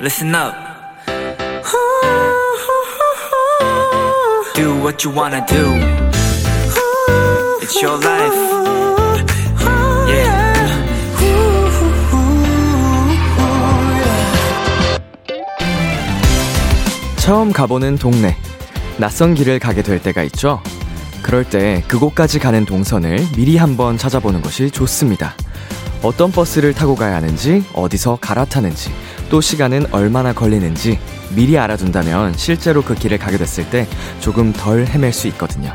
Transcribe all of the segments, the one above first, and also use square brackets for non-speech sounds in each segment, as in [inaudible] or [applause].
listen up. Do what you wanna do. It's your life. Yeah. 처음 가보는 동네. 낯선 길을 가게 될 때가 있죠. 그럴 때 그곳까지 가는 동선을 미리 한번 찾아보는 것이 좋습니다. 어떤 버스를 타고 가야 하는지, 어디서 갈아타는지, 또 시간은 얼마나 걸리는지 미리 알아둔다면 실제로 그 길을 가게 됐을 때 조금 덜 헤맬 수 있거든요.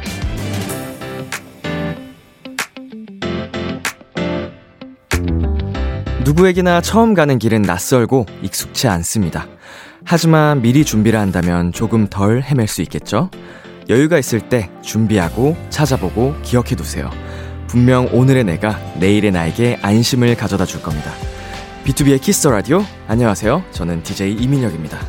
누구에게나 처음 가는 길은 낯설고 익숙치 않습니다. 하지만 미리 준비를 한다면 조금 덜 헤맬 수 있겠죠? 여유가 있을 때 준비하고 찾아보고 기억해 두세요. 분명 오늘의 내가 내일의 나에게 안심을 가져다 줄 겁니다. B2B의 키스터 라디오. 안녕하세요. 저는 DJ 이민혁입니다.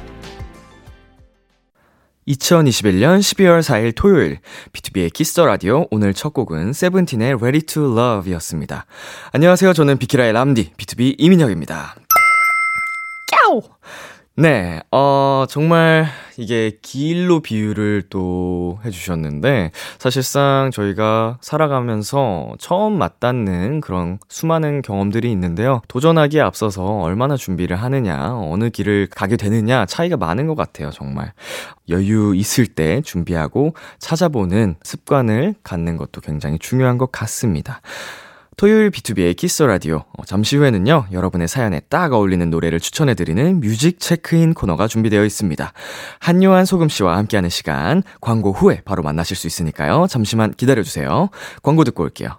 2021년 12월 4일 토요일 B2B의 키스터 라디오 오늘 첫 곡은 세븐틴의 Ready to Love이었습니다. 안녕하세요. 저는 비키라의 람디 BTOB 이민혁입니다. 네, 어, 정말 이게 길로 비유를 또 해주셨는데, 사실상 저희가 살아가면서 처음 맞닿는 그런 수많은 경험들이 있는데요. 도전하기에 앞서서 얼마나 준비를 하느냐, 어느 길을 가게 되느냐 차이가 많은 것 같아요, 정말. 여유 있을 때 준비하고 찾아보는 습관을 갖는 것도 굉장히 중요한 것 같습니다. 토요일 B2B의 키스 라디오. 어, 잠시 후에는요, 여러분의 사연에 딱 어울리는 노래를 추천해드리는 Music Check-in 코너가 준비되어 있습니다. 한요한 소금 씨와 함께하는 시간, 광고 후에 바로 만나실 수 있으니까요. 잠시만 기다려주세요. 광고 듣고 올게요.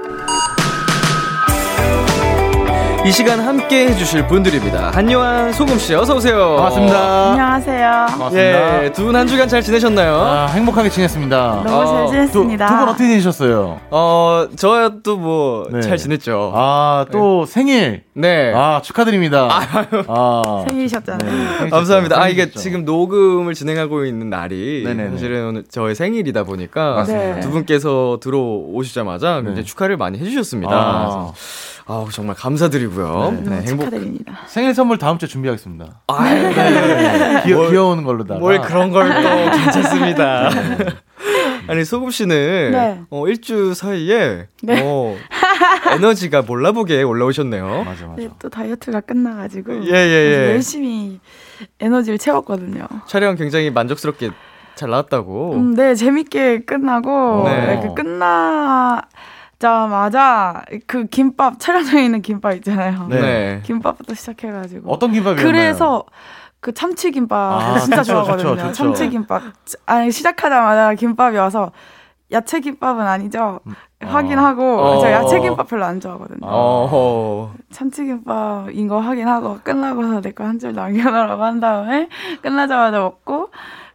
이 시간 함께 해주실 분들입니다. 한요한 소금씨, 어서오세요. 반갑습니다. 안녕하세요. 반갑습니다. 예, 두분 한 주간 잘 지내셨나요? 아, 행복하게 지냈습니다. 너무 어, 잘두 지냈습니다. 분 어떻게 지내셨어요? 어, 저도 뭐, 네. 잘 지냈죠. 아, 또 생일. 네. 아, 축하드립니다. 아, 생일이셨잖아요. 생일 감사합니다. 아, 이게 생일이셨죠. 지금 녹음을 진행하고 있는 날이 네네네. 사실은 오늘 저의 생일이다 보니까 맞습니다. 네. 두 분께서 들어오시자마자 굉장히 네. 축하를 많이 해주셨습니다. 아, 그래서 아, 정말 감사드리고요. 네. 네, 너무 행복. 축하드립니다. 생일 선물 다음 주에 준비하겠습니다. 아, 네. 귀여, 뭘- 귀여운 걸로다가. 뭘 그런 걸 또 괜찮습니다. 아니 소금 씨는 네. 어, 일주 사이에 네. 어, 에너지가 몰라보게 올라오셨네요. 맞아, 맞아. 네, 또 다이어트가 끝나가지고 예, 예, 예. 열심히 에너지를 채웠거든요. 촬영 굉장히 만족스럽게 잘 나왔다고. 음, 네, 재밌게 끝나고 네. 네, 그 끝나 자마자 그 김밥 촬영장에 있는 김밥 있잖아요. 네. 네. 김밥부터 시작해가지고 어떤 김밥이었나요? 그래서 그 참치 김밥 아, [laughs] 진짜 좋죠, 좋아하거든요. 좋죠, 좋죠. 참치 김밥. 아니 시작하자마자 김밥이 와서 야채 김밥은 아니죠. 확인하고 어. 저 야채 김밥 별로 안 좋아하거든요. 어허. 참치 김밥인 거 확인하고 끝나고서 내 거 한 줄 남겨놓으라고 한 다음에 끝나자마자 먹고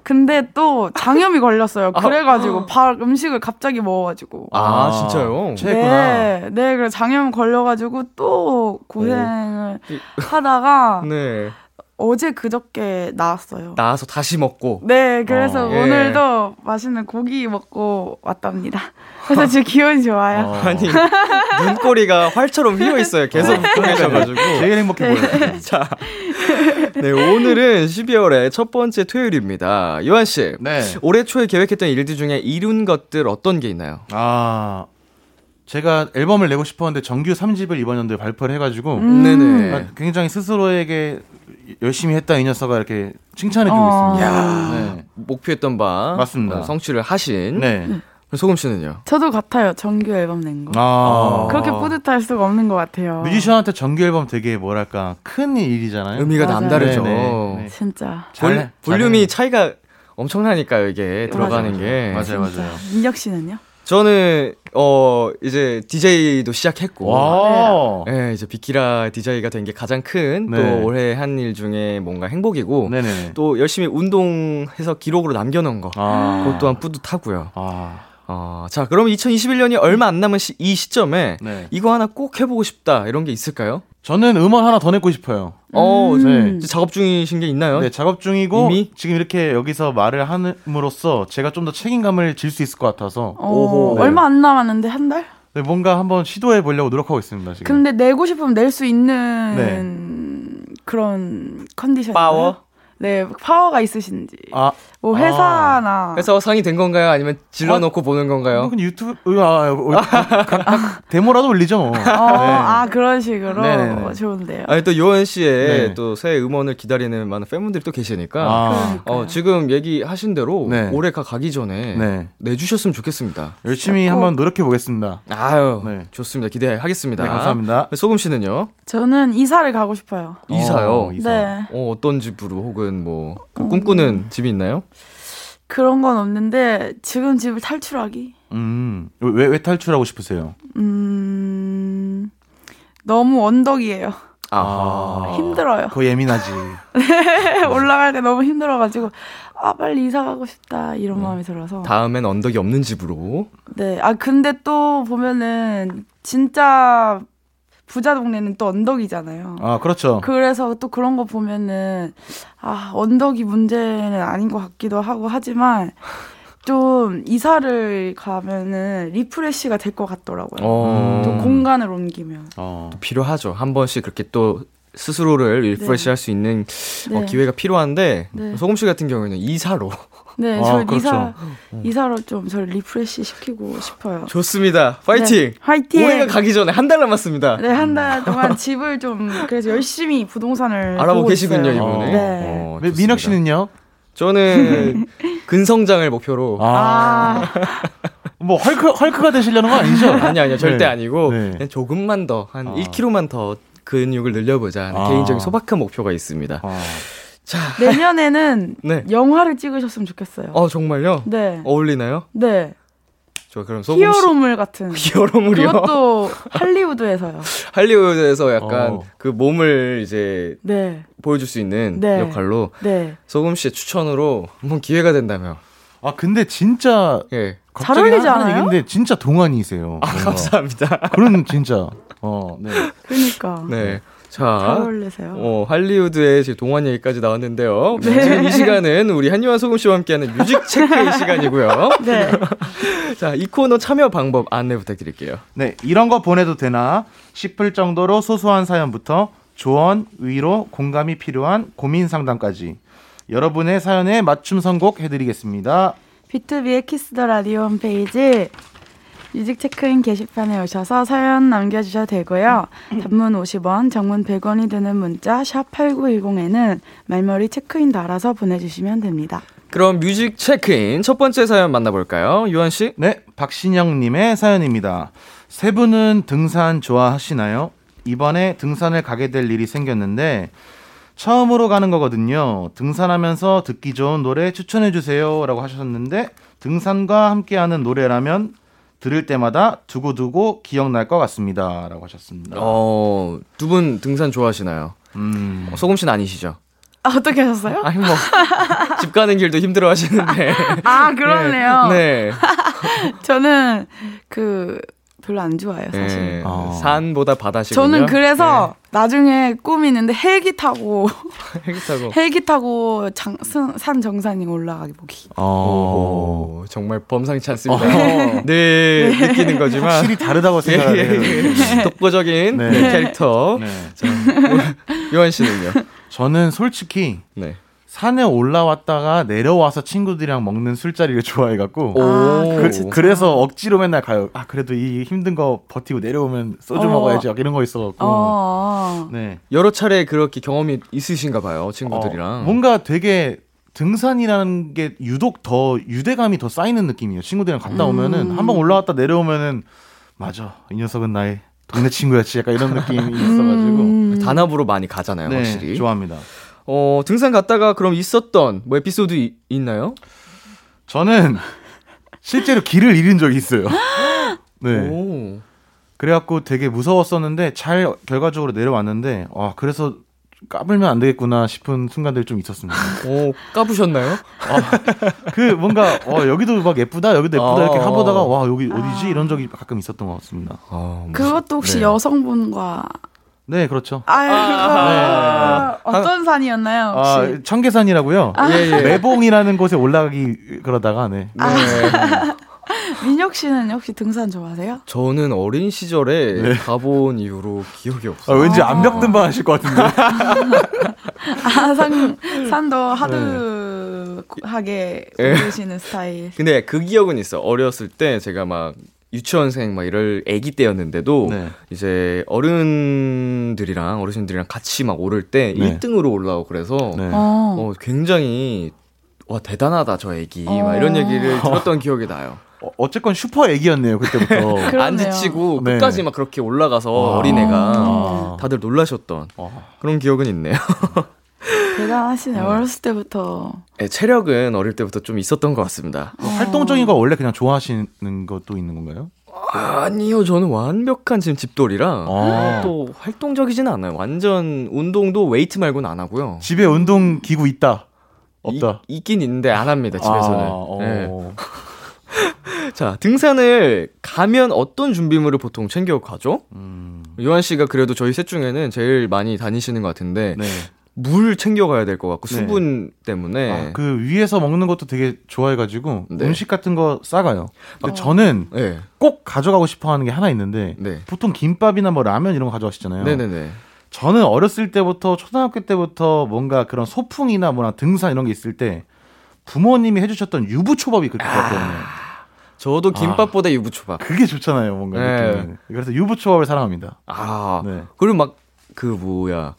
근데 또 장염이 걸렸어요. 그래가지고 바, 음식을 갑자기 먹어가지고. 아, 진짜요? 체했구나. 네, 네, 그래서 장염 걸려가지고 또 고생을 이- 하다가 네. 어제 그저께 나왔어요. 나와서 다시 먹고. 네, 그래서 어, 예. 오늘도 맛있는 고기 먹고 왔답니다. 그래서 지금 [laughs] 기분이 좋아요. 어. 아니 눈꼬리가 활처럼 휘어 있어요. 계속 보내셔가지고. 제일 행복해 보여요. 자, [laughs] 네 오늘은 12월의 첫 번째 토요일입니다. 요한 씨, 네. 올해 초에 계획했던 일들 중에 이룬 것들 어떤 게 있나요? 아, 제가 앨범을 내고 싶었는데 정규 3집을 이번 연도에 발표를 해가지고 음. 아, 굉장히 스스로에게 열심히 했다 이 녀석아 이렇게 칭찬해주고 어. 있습니다. 야. 네. 목표했던 바 맞습니다. 어, 성취를 하신 네. 소금 씨는요? 저도 같아요. 정규 앨범 낸 거. 아. 그렇게 뿌듯할 수가 없는 것 같아요. 뮤지션한테 정규 앨범 되게 뭐랄까 큰 일이잖아요. 의미가 맞아요. 남다르죠. 네, 네, 네. 진짜. 볼, 잘- 볼륨이. 차이가 엄청나니까요, 이게 들어가는 맞아요. 게. 맞아요. 맞아요. 민혁 씨는요? 저는 어 이제 DJ도 시작했고 와. 예, 이제 비키라 DJ가 된 게 가장 큰또 네. 올해 한 일 중에 뭔가 행복이고 네네. 또 열심히 운동해서 기록으로 남겨놓은 거 아. 그것 또한 뿌듯하고요. 아. 어, 자, 그럼 2021년이 얼마 안 남은 시, 이 시점에 네. 이거 하나 꼭 해보고 싶다 이런 게 있을까요? 저는 음원 하나 더 내고 싶어요. 어, 음. 네. 작업 중이신 게 있나요? 네, 작업 중이고 이미? 지금 이렇게 여기서 말을 함으로써 제가 좀 더 책임감을 질 수 있을 것 같아서 어, 오호. 얼마 안 남았는데 한 달? 네, 뭔가 한번 시도해 보려고 노력하고 있습니다. 지금. 근데 내고 싶으면 낼 수 있는 그런 컨디션. 파워? 네, 파워가 있으신지. 아, 뭐 회사나 회사 상이 된 건가요? 아니면 질러놓고 보는 건가요? 뭐 그냥 유튜브 아, 어, 각, 각 데모라도 올리죠. 뭐. 어, 네. 아 그런 식으로 네네네. 어, 좋은데요. 아니 또 요원 씨의 네. 또새 음원을 기다리는 많은 팬분들이 또 계시니까 아. 어, 지금 얘기하신 대로 네. 올해 가 가기 전에 네. 내주셨으면 좋겠습니다. 열심히 한번 노력해 보겠습니다. 아유 네. 좋습니다. 기대하겠습니다. 네, 감사합니다. 소금 씨는요? 저는 이사를 가고 싶어요. 이사요. 어, 이사. 네. 어, 어떤 집으로 혹은 뭐 꿈꾸는 집이 있나요? 그런 건 없는데 지금 집을 탈출하기. 음, 왜, 왜 탈출하고 싶으세요? 음 너무 언덕이에요. 아, 힘들어요. 더 예민하지. [laughs] 올라갈 때 너무 힘들어가지고 아 빨리 이사 가고 싶다 이런 마음이 들어서. 다음엔 언덕이 없는 집으로. 네. 아 근데 또 보면은 진짜 부자 동네는 또 언덕이잖아요. 아, 그렇죠. 그래서 또 그런 거 보면은 아 언덕이 문제는 아닌 것 같기도 하고 하지만 좀 이사를 가면은 refresh가 될 것 같더라고요. 어, 또 공간을 옮기면. 어. 필요하죠. 한 번씩 그렇게 또 스스로를 refresh 할 수 있는 어, 네. 기회가 필요한데 네. 소금 씨 같은 경우에는 이사로 네, 아, 저 그렇죠. 이사 이사로 좀 저를 refresh 시키고 싶어요. 좋습니다. 파이팅. 네, 화이팅. 올해가 가기 전에 한 달 남았습니다. 네, 한 달 동안 [laughs] 집을 좀 그래서 열심히 부동산을 알아보고 보고 계시군요, 있어요. 이분이. 네. 어, 네. 민혁 씨는요? 저는 [laughs] 근성장을 목표로 아, 뭐 헐크 헐크가 되시려는 거 아니죠? [laughs] 아니 아니요 절대 네. 아니고 네. 그냥 조금만 더한 아. 1kg만 더 근육을 늘려보자 하는 아. 개인적인 소박한 목표가 있습니다. 아, 자, 내년에는 [laughs] 네. 영화를 찍으셨으면 좋겠어요. 어 정말요? 네, 어울리나요? 네, 저 그럼 소금 씨 히어로물 같은. [laughs] 히어로물이요? 그것도 할리우드에서요. [laughs] 할리우드에서 약간 어. 그 몸을 이제 네, 보여줄 수 있는 네. 역할로 네. 소금 씨의 추천으로 한번 기회가 된다면 아 근데 진짜 예. 잘 않아요? 얘기인데 진짜 동안이세요. 아, 뭔가. 감사합니다. 그런 진짜. 어, 네. 그러니까 네. 잘 자, 어울리세요. 어, 할리우드의 제 동안 얘기까지 나왔는데요. 네. 지금 이 시간은 우리 한유한 소금 씨와 함께하는 뮤직 체크의 [laughs] 시간이고요. 네, [laughs] 자, 이 코너 참여 방법 안내 부탁드릴게요. 네, 이런 거 보내도 되나 싶을 정도로 소소한 사연부터 조언, 위로, 공감이 필요한 고민 상담까지 여러분의 사연에 맞춤 선곡 해드리겠습니다. BTOB의 Kiss the Radio 홈페이지 Music Check-in 게시판에 오셔서 사연 남겨주셔도 되고요. 단문 50원, 장문 100원이 드는 문자 샵 8910에는 말머리 체크인 달아서 보내주시면 됩니다. 그럼 뮤직 체크인 첫 번째 사연 만나볼까요? 유한 씨? 네, 박신영님의 사연입니다. 세 분은 등산 좋아하시나요? 이번에 등산을 가게 될 일이 생겼는데 처음으로 가는 거거든요. 등산하면서 듣기 좋은 노래 추천해 주세요 라고 하셨는데 등산과 함께하는 노래라면 들을 때마다 두고두고 기억날 것 같습니다 라고 하셨습니다. 어, 두 분 등산 좋아하시나요? 음. 어, 소금 씨는 아니시죠? 아, 어떻게 하셨어요? 아니 뭐 집 가는 길도 힘들어 하시는데. 아, 그렇네요. 네. [laughs] 저는 그 별로 안 좋아해요, 사실. 네. 어. 산보다 바다시군요. 저는 그래서 나중에 꿈이 있는데 헬기 타고 네. [laughs] 헬기 타고 헬기 타고 장, 산, 산 정상에 올라가기 보기. 오, 정말 범상치 않습니다. [laughs] 네, 느끼는 거지만 확실히 다르다고 생각해요. 예, 독보적인 네. 네, 캐릭터. 네. 요한 씨는요? 저는 솔직히 네. 산에 올라왔다가 내려와서 친구들이랑 먹는 술자리를 [laughs] 좋아해갖고 오. 아, 그. 그래서 억지로 맨날 가요. 아 그래도 이 힘든 거 버티고 내려오면 소주 어. 먹어야지 막 이런 거 있어갖고. 어. 네. 여러 차례 그렇게 경험이 있으신가 봐요, 친구들이랑. 어, 뭔가 되게 등산이라는 게 유독 더 유대감이 더 쌓이는 느낌이에요. 친구들이랑 갔다 음. 오면은 한번 올라왔다 내려오면은 맞아 이 녀석은 나의 동네 친구였지 약간 이런 느낌이 있어가지고 음. 단합으로 많이 가잖아요, 네 확실히. 좋아합니다. 어, 등산 갔다가 그럼 있었던 뭐 에피소드 이- 있나요? 저는 [laughs] 실제로 길을 잃은 적이 있어요. [gasps] 네. 오. 그래갖고 되게 무서웠었는데 잘 결과적으로 내려왔는데 아 그래서 까불면 안 되겠구나 싶은 순간들이 좀 있었습니다. 오, 까부셨나요? 그 뭔가 어 여기도 막 예쁘다 여기도 예쁘다 이렇게 아. 해보다가 와 여기 아. 어디지 이런 적이 가끔 있었던 것 같습니다. 아, 그것도 혹시 네. 여성분과 네 그렇죠. 아유 네. 어떤 산이었나요 혹시? 아 청계산이라고요. 예, 예. 매봉이라는 곳에 올라가기 그러다가 네. 네. [laughs] 민혁 씨는 혹시 등산 좋아하세요? 저는 어린 시절에 가본 이후로 기억이 아, 없어요. 왠지 암벽 등반 하실 것 같은데. [laughs] 아, 산, 산도 하드 하게 예. 오르시는 스타일. 근데 그 기억은 있어. 어렸을 때 제가 막 유치원생 막 이럴 아기 때였는데도 네. 이제 어른들이랑 어르신들이랑 같이 막 오를 때 네. 1등으로 올라오고 그래서 네. 어. 어, 굉장히 와 대단하다 저 애기 막 어. 이런 얘기를 [laughs] 들었던 기억이 나요. 어, 어쨌건 슈퍼 애기였네요 그때부터. [laughs] 안 지치고 네. 끝까지 막 그렇게 올라가서 아. 어린애가 아. 다들 놀라셨던 어. 그런 기억은 있네요. [laughs] 대단하시네. 요 어렸을 때부터. 네, 체력은 어릴 때부터 좀 있었던 것 같습니다. 뭐 활동적인 거 원래 그냥 좋아하시는 것도 있는 건가요? 아니요, 저는 완벽한 지금 집돌이라 아. 또 활동적이진 않아요. 완전 운동도 웨이트 말고는 안 하고요. 집에 운동 기구 있다. 없다. 이- 있긴 있는데 안 합니다, 집에서는. 아, 어. 네. [laughs] 자, 등산을 가면 어떤 준비물을 보통 챙겨 가죠? 음. 요한 씨가 그래도 저희 셋 중에는 제일 많이 다니시는 것 같은데 네. 물 챙겨 가야 될 것 같고 네. 수분 때문에 아, 그 위에서 먹는 것도 되게 좋아해가지고 네. 음식 같은 거 싸가요. 근데 어. 저는 네. 꼭 가져가고 싶어 하는 게 하나 있는데 네. 보통 김밥이나 뭐 라면 이런 거 가져가시잖아요. 네네네. 저는 어렸을 때부터 초등학교 때부터 뭔가 그런 소풍이나 뭐나 등산 이런 게 있을 때 부모님이 해주셨던 유부초밥이 그렇게 좋았거든요. 저도 김밥보다 유부초밥. 그게 좋잖아요, 뭔가 네. 그래서 유부초밥을 사랑합니다. 아, 네. 그리고 막 그 뭐야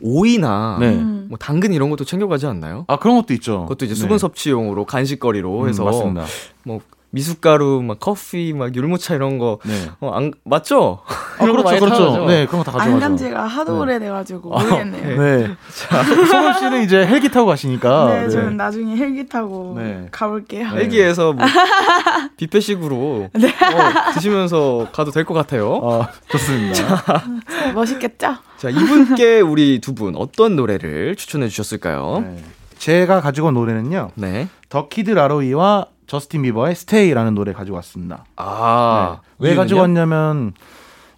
오이나 네. 음. 뭐 당근 이런 것도 챙겨가지 않나요? 아 그런 것도 있죠. 그것도 이제 네. 수분 섭취용으로 간식거리로 음, 해서 맞습니다. 뭐 미숫가루, 막 커피, 막 율무차 이런 거 네. 어, 안, 맞죠? 아, 그렇죠, 그렇죠. 타가죠. 네, 그런 거다안 가져가죠. 간 지가 하도 네. 오래돼가지고 모르겠네요. 네. 자, 소금 씨는 이제 헬기 타고 가시니까. 네, 저는 나중에 헬기 타고 네. 가볼게요. 네. 헬기에서 뭐 [laughs] 뷔페식으로 어, 드시면서 가도 될 것 같아요. 아, 좋습니다. 멋있겠죠? 자, 이분께 우리 두 분 어떤 노래를 추천해 주셨을까요? 네. 제가 가지고 온 노래는요. 네. The Kid LAROI와 저스틴 비버의 Stay라는 노래 가지고 왔습니다. 아, 네. 왜 이유는요? 가지고 왔냐면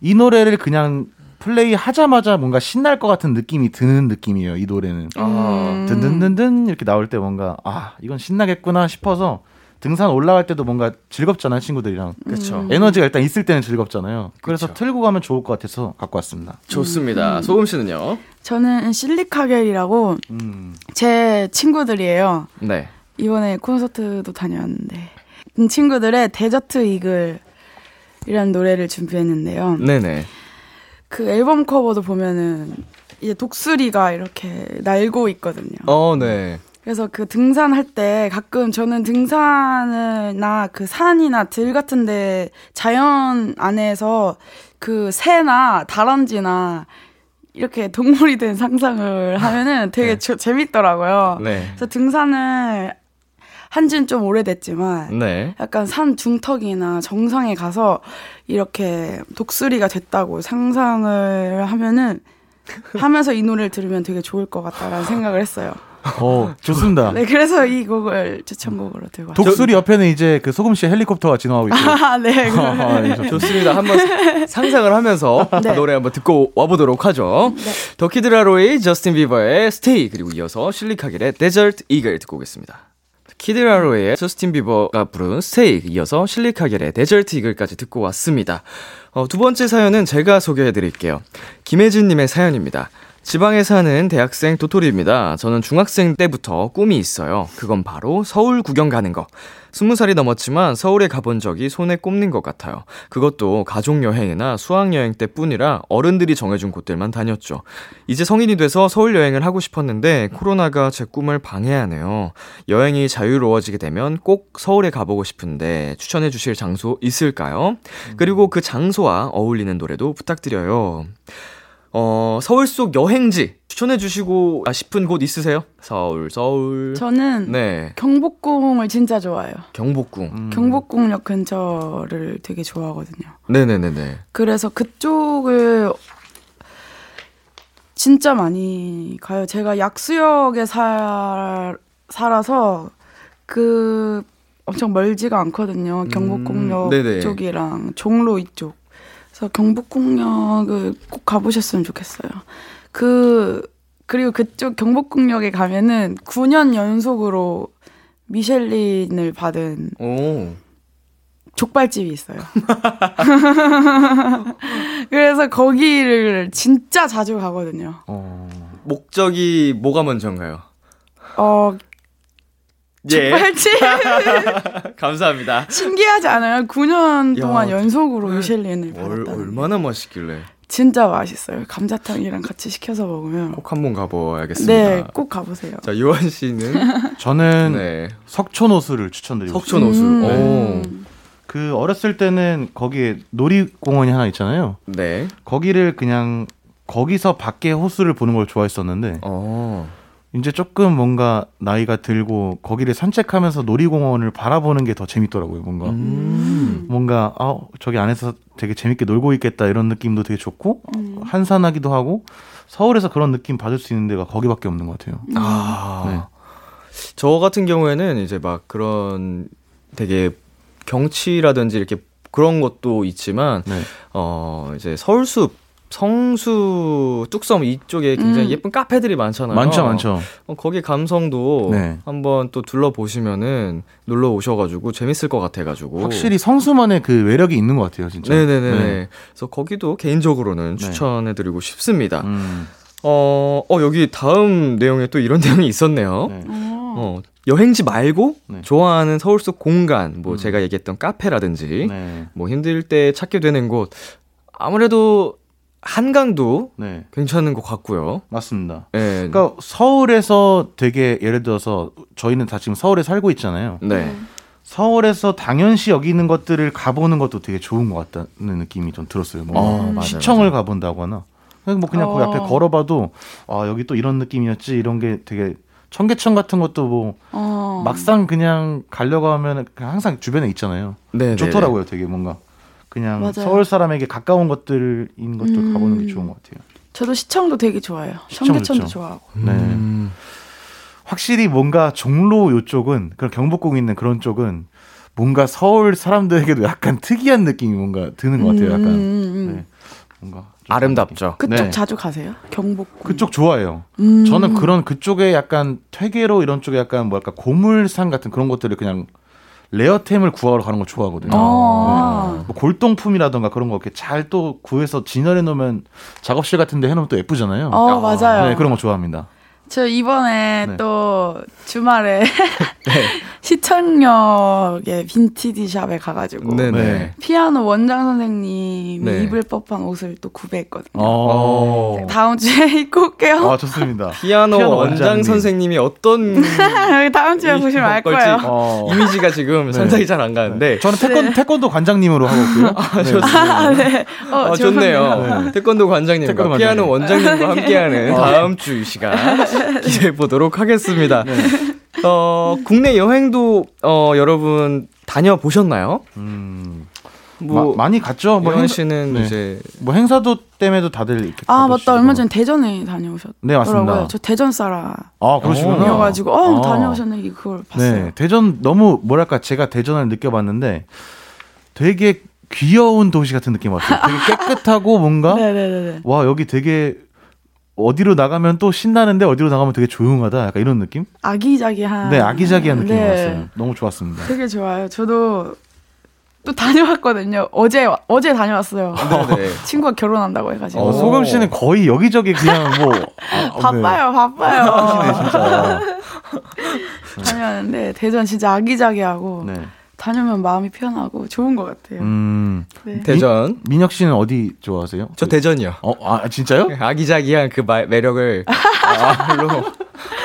이 노래를 그냥 플레이 하자마자 뭔가 신날 것 같은 느낌이 드는 느낌이에요. 이 노래는. 아, 든든든든 이렇게 나올 때 뭔가 아 이건 신나겠구나 싶어서 등산 올라갈 때도 뭔가 즐겁잖아요 친구들이랑 그렇죠. 에너지가 일단 있을 때는 즐겁잖아요. 그래서 그쵸. 틀고 가면 좋을 것 같아서 갖고 왔습니다. 좋습니다. 소금 씨는요? 저는 실리카겔이라고 음. 제 친구들이에요. 네. 이번에 콘서트도 다녀왔는데 음, 친구들의 데저트 이글이라는 노래를 준비했는데요. 네네. 그 앨범 커버도 보면은 이제 독수리가 이렇게 날고 있거든요. 어, 네. 그래서 그 등산할 때 가끔 저는 등산을나 그 산이나 들 같은데 자연 안에서 그 새나 다람쥐나 이렇게 동물이 된 상상을 하면은 되게 네. 저- 재밌더라고요. 네. 그래서 등산을 한지는 좀 오래됐지만 네. 약간 산 중턱이나 정상에 가서 이렇게 독수리가 됐다고 상상을 하면은 [laughs] 하면서 이 노래를 들으면 되게 좋을 것 같다라는 생각을 했어요. 어 좋습니다. 네, 그래서 이 곡을 추천곡으로 들고 왔어요. 독수리 옆에는 이제 그 소금 씨 헬리콥터가 진화하고 있고. 아, 네. [laughs] 그- 아, 예, 좋습니다. 한번 상상을 하면서 [laughs] 네. 노래 한번 듣고 와보도록 하죠. The Kid LAROI 저스틴 비버의 Stay 그리고 이어서 실리카겔의 Desert Eagle 듣고 오겠습니다. Kid LAROI 저스틴 비버가 부른 Stay 이어서 실리카겔의 Desert Eagle까지 듣고 왔습니다. 어, 두 번째 사연은 제가 소개해 드릴게요. 김혜진님의 사연입니다. 지방에 사는 대학생 도토리입니다. 저는 중학생 때부터 꿈이 있어요. 그건 바로 서울 구경 가는 거. 스무 살이 넘었지만 서울에 가본 적이 손에 꼽는 것 같아요. 그것도 가족여행이나 수학여행 때뿐이라 어른들이 정해준 곳들만 다녔죠. 이제 성인이 돼서 서울 여행을 하고 싶었는데 코로나가 제 꿈을 방해하네요. 여행이 자유로워지게 되면 꼭 서울에 가보고 싶은데 추천해 주실 장소 있을까요? 그리고 그 장소와 어울리는 노래도 부탁드려요. 어, 서울 속 여행지 추천해 주시고 싶은 곳 있으세요? 서울, 서울. 저는 네. 경복궁을 진짜 좋아해요. 경복궁. 음. 경복궁역 근처를 되게 좋아하거든요. 네네네네. 그래서 그쪽을 진짜 많이 가요. 제가 약수역에 살 살아서 그 엄청 멀지가 않거든요. 경복궁역 음, 네네. 쪽이랑 종로 이쪽. 그래서 경복궁역을 꼭 가보셨으면 좋겠어요. 그 그리고 그쪽 경복궁역에 가면은 9년 연속으로 미셸린을 받은 오. 족발집이 있어요. [laughs] 그래서 거기를 진짜 자주 가거든요. 어. 목적이 뭐가 먼저인가요? 어, 예. 족발집 [laughs] 감사합니다. 신기하지 않아요? 9년 야, 동안 연속으로 미셸린을 얼, 받았다는. 얼마나 맛있길래. 진짜 맛있어요. 감자탕이랑 같이 시켜서 먹으면. 꼭 한번 가봐야겠습니다. 네, 꼭 가보세요. 자, 유한 씨는 [laughs] 저는 네. 석촌호수를 추천드리고. 석촌호수. 음. 오. 그 어렸을 때는 거기에 놀이공원이 하나 있잖아요. 네. 거기를 그냥 거기서 밖에 호수를 보는 걸 좋아했었는데 어. 이제 조금 뭔가 나이가 들고 거기를 산책하면서 놀이공원을 바라보는 게 더 재밌더라고요. 뭔가 음. 뭔가 아 저기 안에서 되게 재밌게 놀고 있겠다 이런 느낌도 되게 좋고 음. 한산하기도 하고 서울에서 그런 느낌 받을 수 있는 데가 거기밖에 없는 것 같아요. 아. 네. 저 같은 경우에는 이제 막 그런 되게 경치라든지 이렇게 그런 것도 있지만 네. 어 이제 서울숲 성수 뚝섬 이쪽에 굉장히 음. 예쁜 카페들이 많잖아요. 많죠, 많죠. 어, 거기 감성도 네. 한번 또 둘러 보시면은 놀러 오셔가지고 재밌을 것 같아가지고 확실히 성수만의 그 매력이 있는 것 같아요, 진짜. 네네네. 네. 그래서 거기도 개인적으로는 네. 추천해드리고 싶습니다. 음, 어, 어 여기 다음 내용에 또 이런 [laughs] 내용이 있었네요. 네. 어. 어, 여행지 말고 네. 좋아하는 서울 속 공간, 뭐 음. 제가 얘기했던 카페라든지 네. 뭐 힘들 때 찾게 되는 곳 아무래도 한강도 네. 괜찮은 것 같고요. 맞습니다. 예. 그러니까 서울에서 되게 예를 들어서 저희는 다 지금 서울에 살고 있잖아요. 네. 서울에서 당연시 여기는 것들을 가보는 것도 되게 좋은 것 같다는 느낌이 좀 들었어요. 뭐 어, 맞아요, 시청을 맞아요. 가본다거나 그냥 뭐 그냥 그 어. 앞에 걸어봐도 아 여기 또 이런 느낌이었지 이런 게 되게 청계천 같은 것도 뭐 어. 막상 그냥 가려고 하면 항상 주변에 있잖아요. 네. 좋더라고요, 되게 뭔가 그냥 맞아요. 서울 사람에게 가까운 것들인 것들 음. 가보는 게 좋은 것 같아요. 저도 시청도 되게 좋아해요. 시청 청계천도. 좋아하고. 네. 음. 확실히 뭔가 종로 요쪽은 그런 경복궁 있는 그런 쪽은 뭔가 서울 사람들에게도 약간 특이한 느낌이 뭔가 드는 것 같아요. 약간 음, 음, 음. 네. 뭔가 좀 아름답죠. 그쪽 네. 자주 가세요? 경복궁. 그쪽 좋아해요. 음. 저는 그런 그쪽에 약간 퇴계로 이런 쪽에 약간 뭐랄까 고물상 같은 그런 것들을 그냥 레어템을 구하러 가는 걸 좋아하거든요. 아. 네. 뭐 골동품이라던가 그런 거 이렇게 잘 또 구해서 진열해 놓으면 작업실 같은 데 해놓으면 또 예쁘잖아요. 어, 맞아요. 네, 그런 거 좋아합니다. 저 이번에 네. 또 주말에 [laughs] [laughs] 시청역에 빈티지 샵에 가가지고 네네. 네. 피아노 원장 선생님이 네. 입을 법한 옷을 또 구매했거든요. 어. 다음 주에 [laughs] 입고 올게요. 아, 좋습니다. 피아노, 피아노 원장. 선생님이 어떤 다음 주에 이- 보시면 알. 거예요. 어. 이미지가 지금 네. 상상이 잘 안 가는데 저는 태권, 태권도 관장님으로 하고 있고요. 네. 아, 네. 어, 아, 좋네요. 좋네요. 네. 태권도 관장님과 태권도 피아노 원장님과 함께하는 어. 다음 주이 시간 [laughs] 기대해 보도록 하겠습니다. 어, 국내 여행도 어, 여러분 다녀 보셨나요? 음, 뭐 마- 많이 갔죠. 뭐, 행사, 씨는 네. 이제 뭐 행사도 때문에도 다들 이렇게 아 가보시고. 맞다 얼마 전에 대전에 다녀오셨더라고요. 네 맞습니다. 저 대전 사람이어가지고 아 그러시구나. 어 아. 다녀오셨네 그걸 봤어요. 네 대전 너무 뭐랄까 제가 대전을 느껴봤는데 되게 귀여운 도시 같은 느낌 왔어요. 되게 [laughs] 깨끗하고 뭔가 네네네. 와 여기 되게 어디로 나가면 또 신나는데 어디로 나가면 되게 조용하다. 약간 이런 느낌? 아기자기한. 네 아기자기한 느낌이 네. 너무 좋았습니다. 되게 좋아요. 저도 또 다녀왔거든요. 어제 어제 다녀왔어요. 네. [laughs] 친구가 결혼한다고 해가지고 어, 소금 씨는 거의 여기저기 그냥 뭐 아, 네. 바빠요, 바빠요. [laughs] [laughs] 다녀왔는데 대전 진짜 아기자기하고 네. 다녀면 마음이 편하고 좋은 것 같아요. 음. 네. 대전. 민혁 씨는 어디 좋아하세요? 저 대전이요. 어, 아 진짜요? 아기자기한 그 마, 매력을 말로.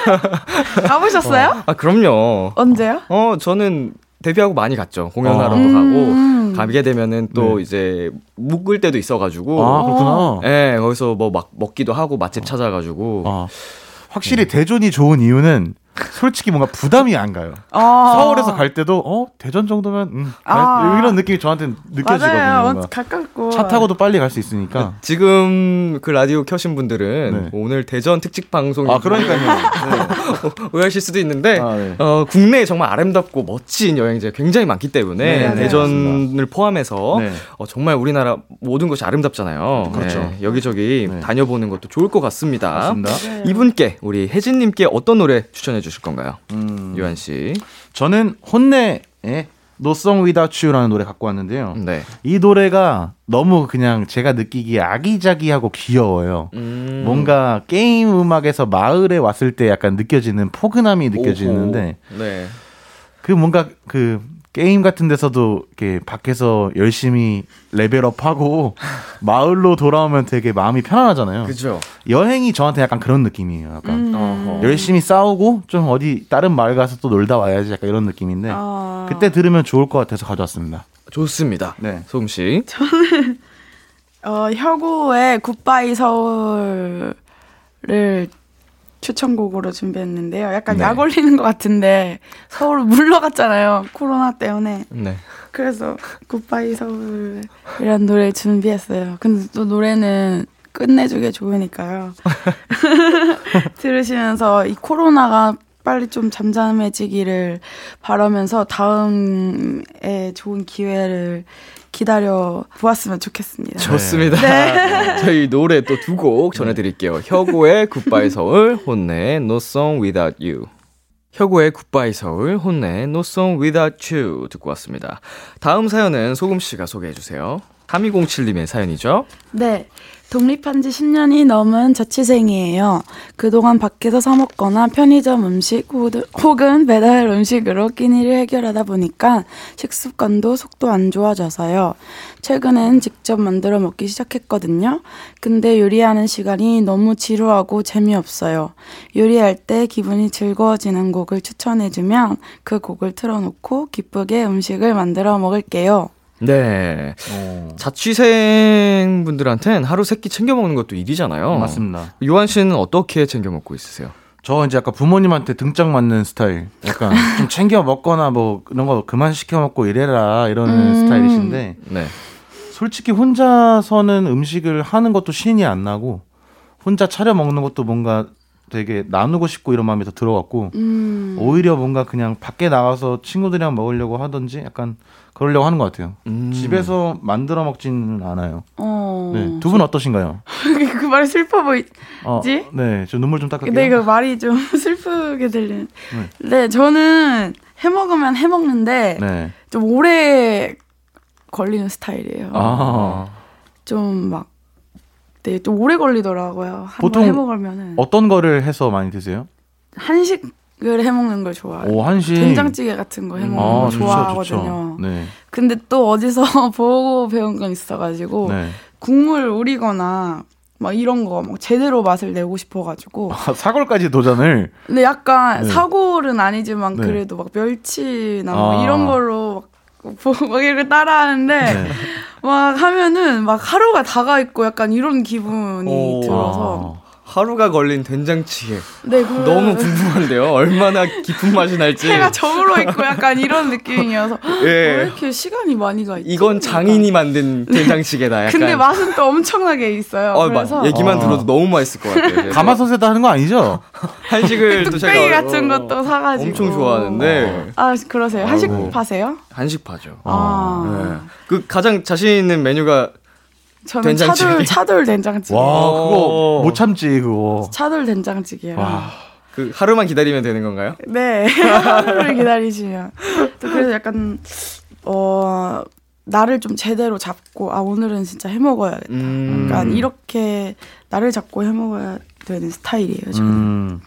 [laughs] 가보셨어요? 아 그럼요. 언제요? 어 저는 데뷔하고 많이 갔죠. 공연하러도 음. 가고 가게 되면은 또 네. 이제 묵을 때도 있어가지고. 아 그렇구나. 예, 거기서 뭐 막 먹기도 하고 맛집 찾아가지고. 아, 확실히 대전이 좋은 이유는 솔직히 뭔가 부담이 안 가요. 아. 서울에서 갈 때도 어 대전 정도면 음, 갈- 아. 이런 느낌이 저한테 느껴지거든요. 맞아요. 뭔가. 어, 가깝고 차 타고도 빨리 갈 수 있으니까. 지금 그 라디오 켜신 분들은 네. 오늘 대전 특집 방송 아 그러니까요. [laughs] 오해하실 수도 있는데 아, 네. 어, 국내에 정말 아름답고 멋진 여행지가 굉장히 많기 때문에 네, 네, 대전을 포함해서 네. 어, 정말 우리나라 모든 것이 아름답잖아요. 그렇죠. 네, 여기저기 네. 다녀보는 것도 좋을 것 같습니다. 맞습니다. 네. 이분께 우리 혜진님께 어떤 노래 추천해 주실 건가요? 음, 유한 씨. 저는 No Song Without You라는 노래 갖고 왔는데요. 네. 이 노래가 너무 그냥 제가 느끼기에 아기자기하고 귀여워요. 음. 뭔가 게임 음악에서 마을에 왔을 때 약간 느껴지는 포근함이 느껴지는데. 네. 그 뭔가 그 게임 같은 데서도 이렇게 밖에서 열심히 레벨업하고 [laughs] 마을로 돌아오면 되게 마음이 편안하잖아요. 그죠. 여행이 저한테 약간 그런 느낌이에요. 약간 음. 열심히 싸우고 좀 어디 다른 마을 가서 또 놀다 와야지 약간 이런 느낌인데 아. 그때 들으면 좋을 것 같아서 가져왔습니다. 좋습니다. 네. 소금 씨. [laughs] 어, 혁오의 굿바이 서울을 추천곡으로 준비했는데요. 약간 네. 약 올리는 것 같은데 서울 물러갔잖아요. 코로나 때문에. 네. 그래서 굿바이 서울이라는 노래 준비했어요. 근데 또 노래는 끝내주게 좋으니까요. [laughs] 들으시면서 이 코로나가 빨리 좀 잠잠해지기를 바라면서 다음에 좋은 기회를 기다려 보았으면 좋겠습니다. 좋습니다. [laughs] 저희 노래 또 두 곡 전해드릴게요. 혁오의 굿바이 서울, 혼내의 No Song Without You. 혁오의 굿바이 서울, 혼내의 No Song Without You 듣고 왔습니다. 다음 사연은 소금 씨가 소개해 주세요. 3207님의 사연이죠. 네. 독립한 지 10년이 넘은 자취생이에요. 그동안 밖에서 사 먹거나 편의점 음식 혹은 배달 음식으로 끼니를 해결하다 보니까 식습관도 속도 안 좋아져서요. 최근엔 직접 만들어 먹기 시작했거든요. 근데 요리하는 시간이 너무 지루하고 재미없어요. 요리할 때 기분이 즐거워지는 곡을 추천해주면 그 곡을 틀어놓고 기쁘게 음식을 만들어 먹을게요. 네. 자취생 분들한테는 하루 세 끼 챙겨 먹는 것도 일이잖아요. 맞습니다. 요한 씨는 어떻게 챙겨 먹고 있으세요? 저 이제 약간 부모님한테 등짝 맞는 스타일. 약간 [laughs] 좀 챙겨 먹거나 뭐 이런 거 그만 시켜 먹고 이래라 이러는 음. 스타일이신데 네. 솔직히 혼자서는 음식을 하는 것도 신이 안 나고 혼자 차려 먹는 것도 뭔가 되게 나누고 싶고 이런 마음이 더 들어갔고 음. 오히려 뭔가 그냥 밖에 나가서 친구들이랑 먹으려고 하든지 약간 그러려고 하는 것 같아요. 음. 집에서 만들어 먹지는 않아요. 어. 네. 두분 어떠신가요? [laughs] 그 말이 슬퍼 보이. 어, 지? 네, 저 눈물 좀 닦을게요. 근데 그 말이 좀 [laughs] 슬프게 들리는. 네, 저는 해 먹으면 해 먹는데 네. 좀 오래 걸리는 스타일이에요. 아, 좀 막. 네, 좀 오래 걸리더라고요. 보통 한번 해 먹으면은 어떤 거를 해서 많이 드세요? 한식 을해 먹는 걸 좋아해요. 오, 한식. 된장찌개 같은 거 해 먹는 아, 거 좋죠, 좋아하거든요. 좋죠. 네. 근데 또 어디서 [laughs] 보고 배운 건 있어가지고 네. 국물 우리거나 막 이런 거 막 제대로 맛을 내고 싶어가지고 아, 사골까지 도전을 근데 약간 네. 사골은 아니지만 네. 그래도 막 멸치나 뭐 아. 이런 걸로 막, 보- 막 이렇게 따라하는데 네. [laughs] 막 하면은 막 하루가 다가 있고 약간 이런 기분이 오. 들어서 하루가 걸린 된장찌개. 네, 그 너무 궁금한데요. 얼마나 깊은 맛이 날지. 해가 저물어 있고 약간 이런 느낌이어서 예. 왜 이렇게 시간이 많이 가 있지? 이건 장인이 만든 된장찌개다. 약간. 근데 맛은 또 엄청나게 있어요. 어, 그래서 막 얘기만 아. 들어도 너무 맛있을 것 같아요. 가마솥에다 하는 거 아니죠? [laughs] 한식을 또 뚝배기 제가 같은 어, 것도 사가지고 엄청 좋아하는데 아 그러세요? 한식 아이고. 파세요? 한식 파죠. 아, 네. 그 가장 자신 있는 메뉴가 저는 된장찌개. 차돌 차돌 된장찌개. 와, 그거 오. 못 참지, 그거. 차돌 된장찌개요. 와. 그 하루만 기다리면 되는 건가요? 네 [laughs] 하루를 기다리시면 또 그래서 약간 어 나를 좀 제대로 잡고 아 오늘은 진짜 해 먹어야겠다. 음. 약간 이렇게 나를 잡고 해 먹어야 되는 스타일이에요. 저는. 음,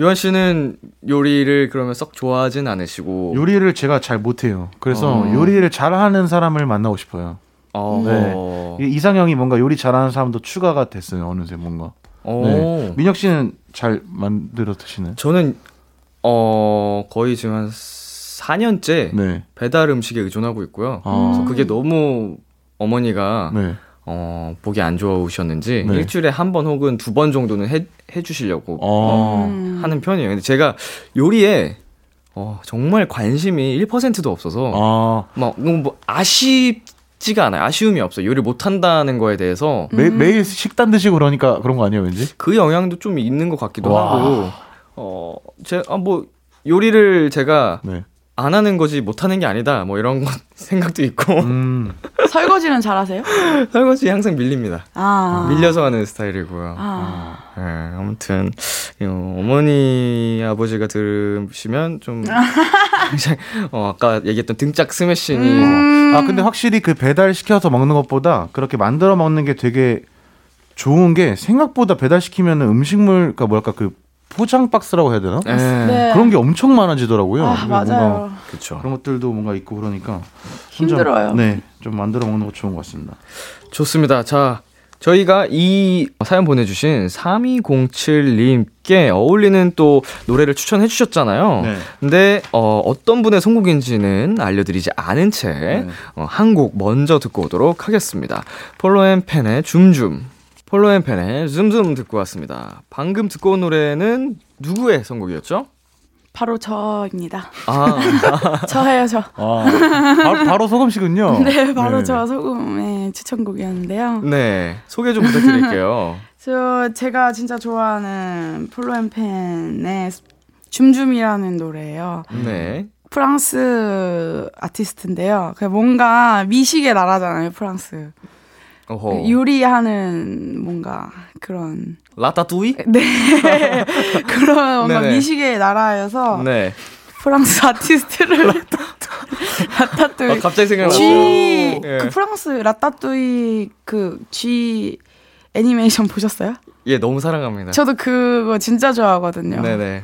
요한 씨는 요리를 그러면 썩 좋아하진 않으시고 요리를 제가 잘 못해요. 그래서 어. 요리를 잘하는 사람을 만나고 싶어요. 어. 이 이상형이 뭔가 요리 잘하는 사람도 추가가 됐어요. 어느새 뭔가. 어. 네. 민혁 씨는 잘 만들어 드시나요? 저는 어 거의 지금 한 4년째 네. 배달 음식에 의존하고 있고요. 아. 그래서 그게 너무 어머니가 네. 어 보기 안 좋으셨는지 네. 일주일에 한 번 혹은 두 번 정도는 해, 해주시려고 어. 음. 하는 편이에요. 근데 제가 요리에 어, 정말 관심이 1%도 없어서 아, 막 너무 뭐 아쉽 지가 않아요. 아쉬움이 없어요. 요리 못한다는 거에 대해서 매, 매일 식단 드시고 그러니까 그런 거 아니에요, 왠지? 그 영향도 좀 있는 것 같기도 와. 하고 어, 어제뭐 요리를 제가 네. 안 하는 거지 못 하는 게 아니다. 뭐 이런 거 [laughs] 생각도 있고 음. 설거지는 잘하세요? [laughs] 설거지 항상 밀립니다. 아. 밀려서 하는 스타일이고요. 아. 네, 아무튼 어, 어머니 아버지가 들으시면 좀 [laughs] 굉장히 어, 아까 얘기했던 등짝 스매싱이 음. 아, 근데 확실히 그 배달 시켜서 먹는 것보다 그렇게 만들어 먹는 게 되게 좋은 게 생각보다 배달 시키면 음식물, 그러니까 뭐랄까 그 포장 박스라고 해야 되나? 네. 네. 그런 게 엄청 많아지더라고요. 아, 맞아요. 그렇죠. 그런 것들도 뭔가 있고 그러니까 힘들어요. 네, 좀 만들어 먹는 거 좋은 것 같습니다. 좋습니다. 자, 저희가 이 사연 보내주신 3207님께 어울리는 또 노래를 추천해 주셨잖아요. 네. 근데 어, 어떤 분의 선곡인지는 알려드리지 않은 채 네. 어, 한곡 먼저 듣고 오도록 하겠습니다. 폴로앤펜의 줌줌. 폴로앤펜의 줌줌 듣고 왔습니다. 방금 듣고 온 노래는 누구의 선곡이었죠? 바로 저입니다. 아, [laughs] 저예요, 저. 아, 바로, 바로 소금씨군요. [laughs] 네, 바로 네. 저 소금의 추천곡이었는데요. 네. 소개 좀 부탁드릴게요. [laughs] 저 제가 진짜 좋아하는 폴로앤펜의 줌줌이라는 노래예요. 네. 프랑스 아티스트인데요. 그 뭔가 미식의 나라잖아요, 프랑스. 어허. 그 요리하는 뭔가 그런 라따뚜이? [laughs] 네 [laughs] 그런 뭔가 네네. 미식의 나라여서 네. 프랑스 아티스트를 [laughs] 라따뚜이 아, 갑자기 생각났어요. G 예. 그 프랑스 라따뚜이 그 G 애니메이션 보셨어요? 예, 너무 사랑합니다. 저도 그거 진짜 좋아하거든요. 네네.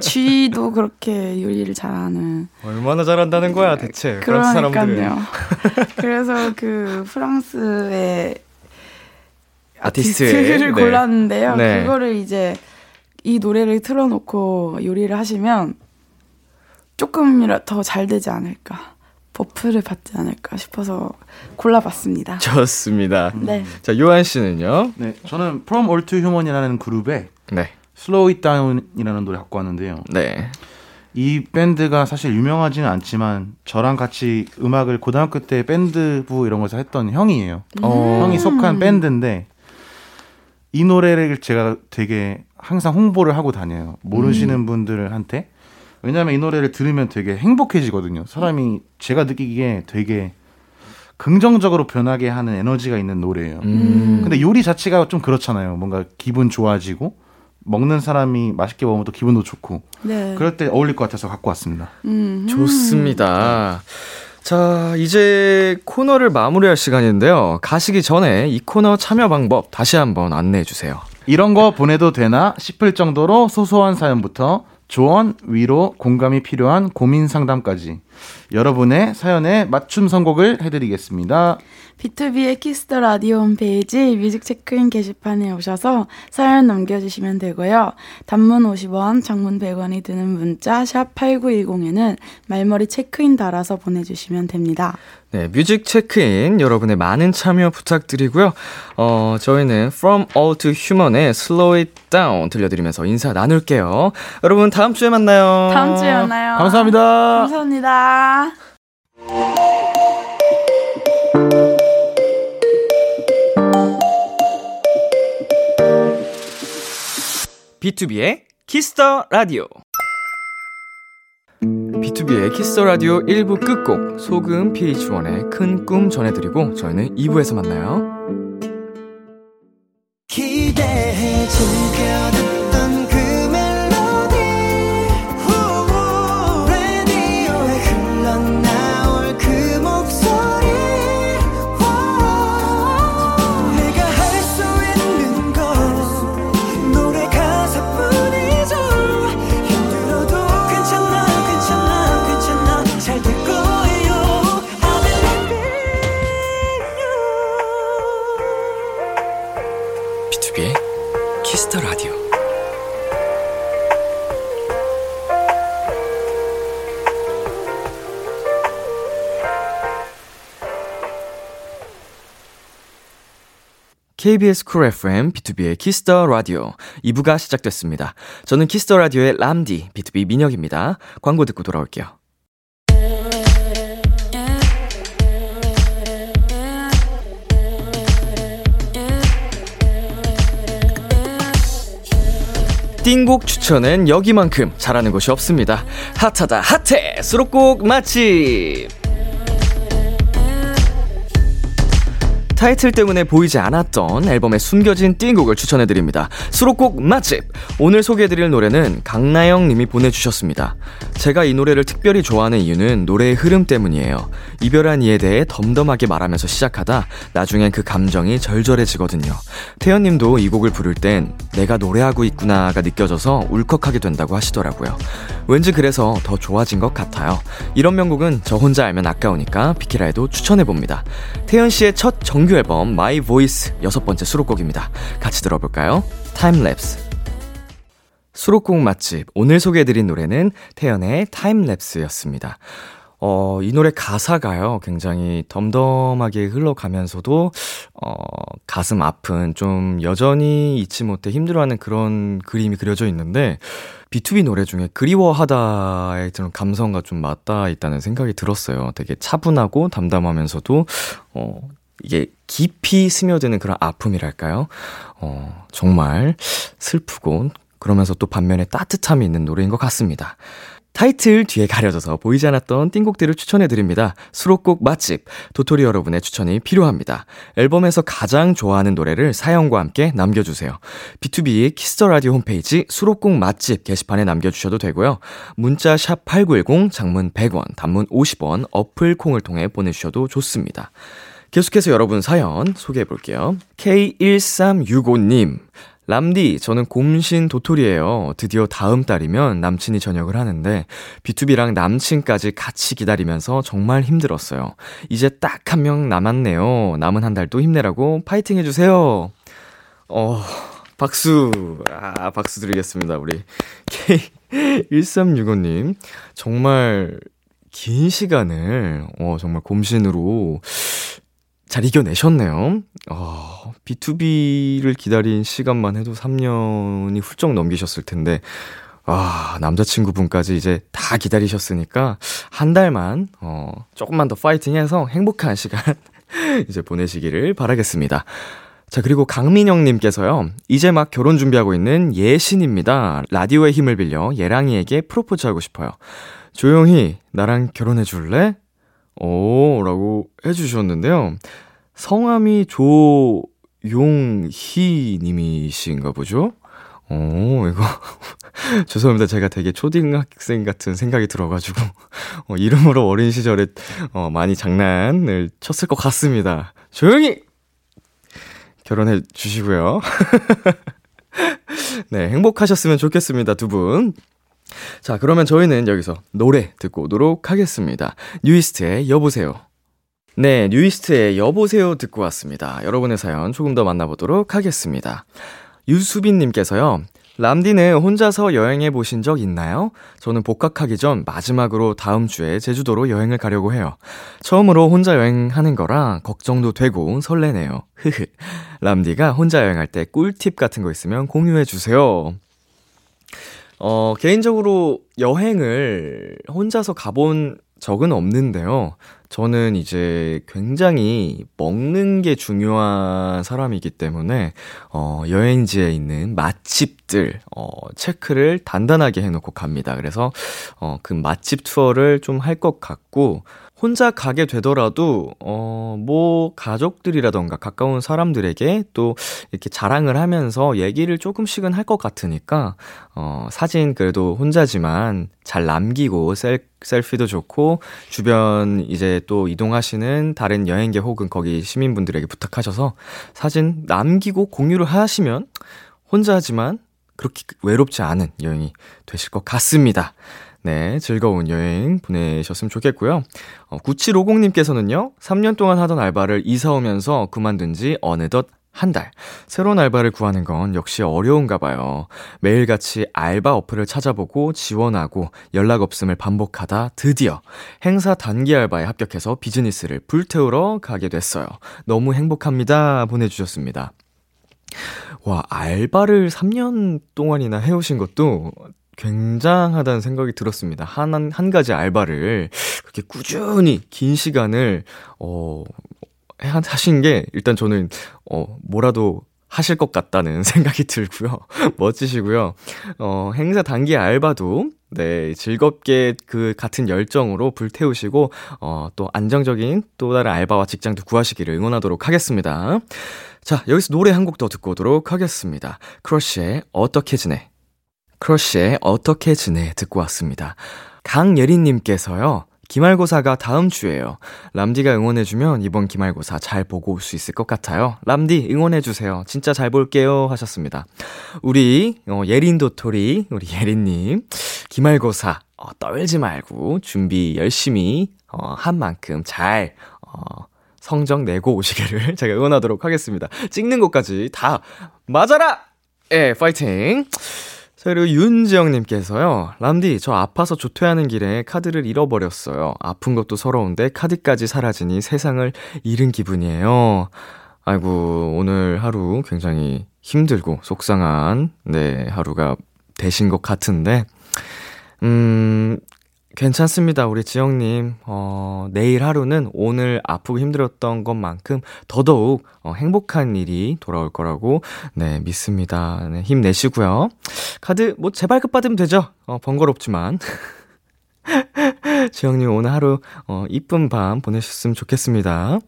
G도 그렇게 요리를 잘하는 얼마나 잘한다는 거야, 대체. 그러니까요. [laughs] 그래서 그 프랑스의 아티스트를 네. 골랐는데요. 네. 그거를 이제 이 노래를 틀어놓고 요리를 하시면 조금이라 더 잘 되지 않을까. buff를 받지 않을까 싶어서 골라봤습니다. 좋습니다. 네. 자, 요한 씨는요? 네, 저는 From All to Human이라는 그룹의 네. Slow It Down이라는 노래 갖고 왔는데요. 네. 이 밴드가 사실 유명하지는 않지만 저랑 같이 음악을 고등학교 때 밴드부 이런 거에서 했던 형이에요. 어, 형이 속한 밴드인데 이 노래를 제가 되게 항상 홍보를 하고 다녀요. 모르시는 분들한테. 왜냐하면 이 노래를 들으면 되게 행복해지거든요. 사람이 제가 느끼기에 되게 긍정적으로 변하게 하는 에너지가 있는 노래예요. 음. 근데 요리 자체가 좀 그렇잖아요. 뭔가 기분 좋아지고 먹는 사람이 맛있게 먹으면 또 기분도 좋고 네. 그럴 때 어울릴 것 같아서 갖고 왔습니다. 음. 좋습니다. 자, 이제 코너를 마무리할 시간인데요. 가시기 전에 이 코너 참여 방법 다시 한번 안내해 주세요. 이런 거 보내도 되나 싶을 정도로 소소한 사연부터 조언, 위로, 공감이 필요한 고민 상담까지 여러분의 사연에 맞춤 선곡을 해드리겠습니다. B2B의 키스터 라디오 홈페이지 Music Check-in 게시판에 오셔서 사연 남겨주시면 되고요. 단문 50원, 장문 100원이 드는 문자 샵 8910에는 말머리 체크인 달아서 보내주시면 됩니다. 네, 뮤직 체크인 여러분의 많은 참여 부탁드리고요. 어, 저희는 From All to Human의 Slow It Down 들려드리면서 인사 나눌게요. 여러분 다음 주에 만나요. 다음 주에 만나요. 감사합니다. 감사합니다. B2B의 키스터 라디오. B2B의 키스터 라디오 1부 끝곡 소금 pH-1의 큰 꿈 전해드리고 저희는 2부에서 만나요. 기대해 즐겨 KBS 쿨 FM, B2B의 키스터 라디오 2부가 시작됐습니다. 저는 키스터 라디오의 람디, B2B 민혁입니다. 광고 듣고 돌아올게요. 띵곡 추천은 여기만큼 잘하는 곳이 없습니다. 핫하다 핫해 수록곡 맛집 타이틀 때문에 보이지 않았던 앨범에 숨겨진 띵곡을 추천해드립니다. 수록곡 맛집! 오늘 소개해드릴 노래는 강나영 님이 보내주셨습니다. 제가 이 노래를 특별히 좋아하는 이유는 노래의 흐름 때문이에요. 이별한 이에 대해 덤덤하게 말하면서 시작하다 나중엔 그 감정이 절절해지거든요. 태연 님도 이 곡을 부를 땐 내가 노래하고 있구나가 느껴져서 울컥하게 된다고 하시더라고요. 왠지 그래서 더 좋아진 것 같아요. 이런 명곡은 저 혼자 알면 아까우니까 비키라에도 추천해봅니다. 태연 씨의 첫 정. 정규 앨범 My Voice 여섯 번째 수록곡입니다. 같이 들어볼까요? Time Lapse. 수록곡 맛집. 오늘 소개해드린 노래는 태연의 Time Lapse였습니다. 어, 이 노래 가사가요, 굉장히 덤덤하게 흘러가면서도, 어, 가슴 아픈, 좀 여전히 잊지 못해 힘들어하는 그런 그림이 그려져 있는데, B2B 노래 중에 그리워하다의 그런 감성과 좀 맞닿아 있다는 생각이 들었어요. 되게 차분하고 담담하면서도, 어, 이게 깊이 스며드는 그런 아픔이랄까요? 어, 정말 슬프고 그러면서 또 반면에 따뜻함이 있는 노래인 것 같습니다. 타이틀 뒤에 가려져서 보이지 않았던 띵곡들을 추천해드립니다. 수록곡 맛집, 도토리 여러분의 추천이 필요합니다. 앨범에서 가장 좋아하는 노래를 사연과 함께 남겨주세요. B2B의 키스터 라디오 홈페이지 수록곡 맛집 게시판에 남겨주셔도 되고요. 문자 샵 8910, 장문 100원, 단문 50원, 어플 콩을 통해 보내주셔도 좋습니다. 계속해서 여러분 사연 소개해 볼게요. K1365님. 람디, 저는 곰신 도토리예요. 드디어 다음 달이면 남친이 전역을 하는데 BTOB랑 남친까지 같이 기다리면서 정말 힘들었어요. 이제 딱 한 명 남았네요. 남은 한 달도 힘내라고 파이팅 해주세요. 어, 박수. 아, 박수 드리겠습니다. 우리 K1365님. 정말 긴 시간을, 어, 정말 곰신으로 잘 이겨내셨네요. 어, B2B를 기다린 시간만 해도 3년이 훌쩍 넘기셨을 텐데, 아, 남자친구분까지 이제 다 기다리셨으니까, 한 달만, 어, 조금만 더 파이팅 해서 행복한 시간 [laughs] 이제 보내시기를 바라겠습니다. 자, 그리고 강민영님께서요, 이제 막 결혼 준비하고 있는 예신입니다. 라디오의 힘을 빌려 예랑이에게 프로포즈 하고 싶어요. 조용히 나랑 결혼해 줄래? 오, 라고 해주셨는데요. 성함이 조용희 님이신가 보죠? 오, 이거. [laughs] 죄송합니다. 제가 되게 초등학생 같은 생각이 들어가지고, 어, 이름으로 어린 시절에, 어, 많이 장난을 쳤을 것 같습니다. 조용히! 결혼해 주시고요. [laughs] 네, 행복하셨으면 좋겠습니다, 두 분. 자, 그러면 저희는 여기서 노래 듣고 오도록 하겠습니다. 뉴이스트의 여보세요. 네, 뉴이스트의 여보세요 듣고 왔습니다. 여러분의 사연 조금 더 만나보도록 하겠습니다. 유수빈님께서요. 람디는 혼자서 여행해 보신 적 있나요? 저는 복학하기 전 마지막으로 다음 주에 제주도로 여행을 가려고 해요. 처음으로 혼자 여행하는 거라 걱정도 되고 설레네요. 흐흐. 람디가 혼자 여행할 때 꿀팁 같은 거 있으면 공유해 주세요. 어, 개인적으로 여행을 혼자서 가본 적은 없는데요. 저는 이제 굉장히 먹는 게 중요한 사람이기 때문에, 어, 여행지에 있는 맛집들, 어, 체크를 단단하게 해놓고 갑니다. 그래서, 어, 그 맛집 투어를 좀 할 것 같고, 혼자 가게 되더라도, 어, 뭐, 가족들이라던가 가까운 사람들에게 또 이렇게 자랑을 하면서 얘기를 조금씩은 할 것 같으니까, 어, 사진 그래도 혼자지만 잘 남기고 셀, 셀피도 좋고, 주변 이제 또 이동하시는 다른 여행객 혹은 거기 시민분들에게 부탁하셔서 사진 남기고 공유를 하시면 혼자지만 그렇게 외롭지 않은 여행이 되실 것 같습니다. 네, 즐거운 여행 보내셨으면 좋겠고요. 어, 9750님께서는요, 3년 동안 하던 알바를 이사 오면서 그만둔 지 어느덧 한 달. 새로운 알바를 구하는 건 역시 어려운가 봐요. 매일같이 알바 어플을 찾아보고 지원하고 연락 없음을 반복하다 드디어 행사 단기 알바에 합격해서 비즈니스를 불태우러 가게 됐어요. 너무 행복합니다. 보내주셨습니다. 와, 알바를 3년 동안이나 해오신 것도 굉장하다는 생각이 들었습니다. 한, 한 가지 알바를 그렇게 꾸준히 긴 시간을, 어, 하신 게 일단 저는 어 뭐라도 하실 것 같다는 [laughs] 생각이 들고요. 멋지시고요. 어 행사 단기 알바도 네, 즐겁게 그 같은 열정으로 불태우시고 어 또 안정적인 또 다른 알바와 직장도 구하시기를 응원하도록 하겠습니다. 자, 여기서 노래 한 곡 더 듣고 오도록 하겠습니다. 크러쉬의 어떻게 지내? 크러쉬의 어떻게 지내 듣고 왔습니다. 강예린님께서요. 기말고사가 다음 주에요. 람디가 응원해주면 이번 기말고사 잘 보고 올 수 있을 것 같아요. 람디 응원해주세요. 진짜 잘 볼게요. 하셨습니다. 우리, 어, 예린 도토리, 우리 예린님, 기말고사, 어, 떨지 말고 준비 열심히, 어, 한 만큼 잘, 어, 성적 내고 오시기를 [laughs] 제가 응원하도록 하겠습니다. 찍는 것까지 다 맞아라! 예, 파이팅! 자, 그리고 윤지영님께서요. 람디, 저 아파서 조퇴하는 길에 카드를 잃어버렸어요. 아픈 것도 서러운데 카드까지 사라지니 세상을 잃은 기분이에요. 아이고, 오늘 하루 굉장히 힘들고 속상한, 네, 하루가 되신 것 같은데, 음, 괜찮습니다. 우리 지영님, 어, 내일 하루는 오늘 아프고 힘들었던 것만큼 더더욱 어, 행복한 일이 돌아올 거라고, 네, 믿습니다. 네, 힘내시고요. 카드, 뭐, 재발급 받으면 되죠? 어, 번거롭지만. [laughs] 지영님, 오늘 하루, 어, 이쁜 밤 보내셨으면 좋겠습니다.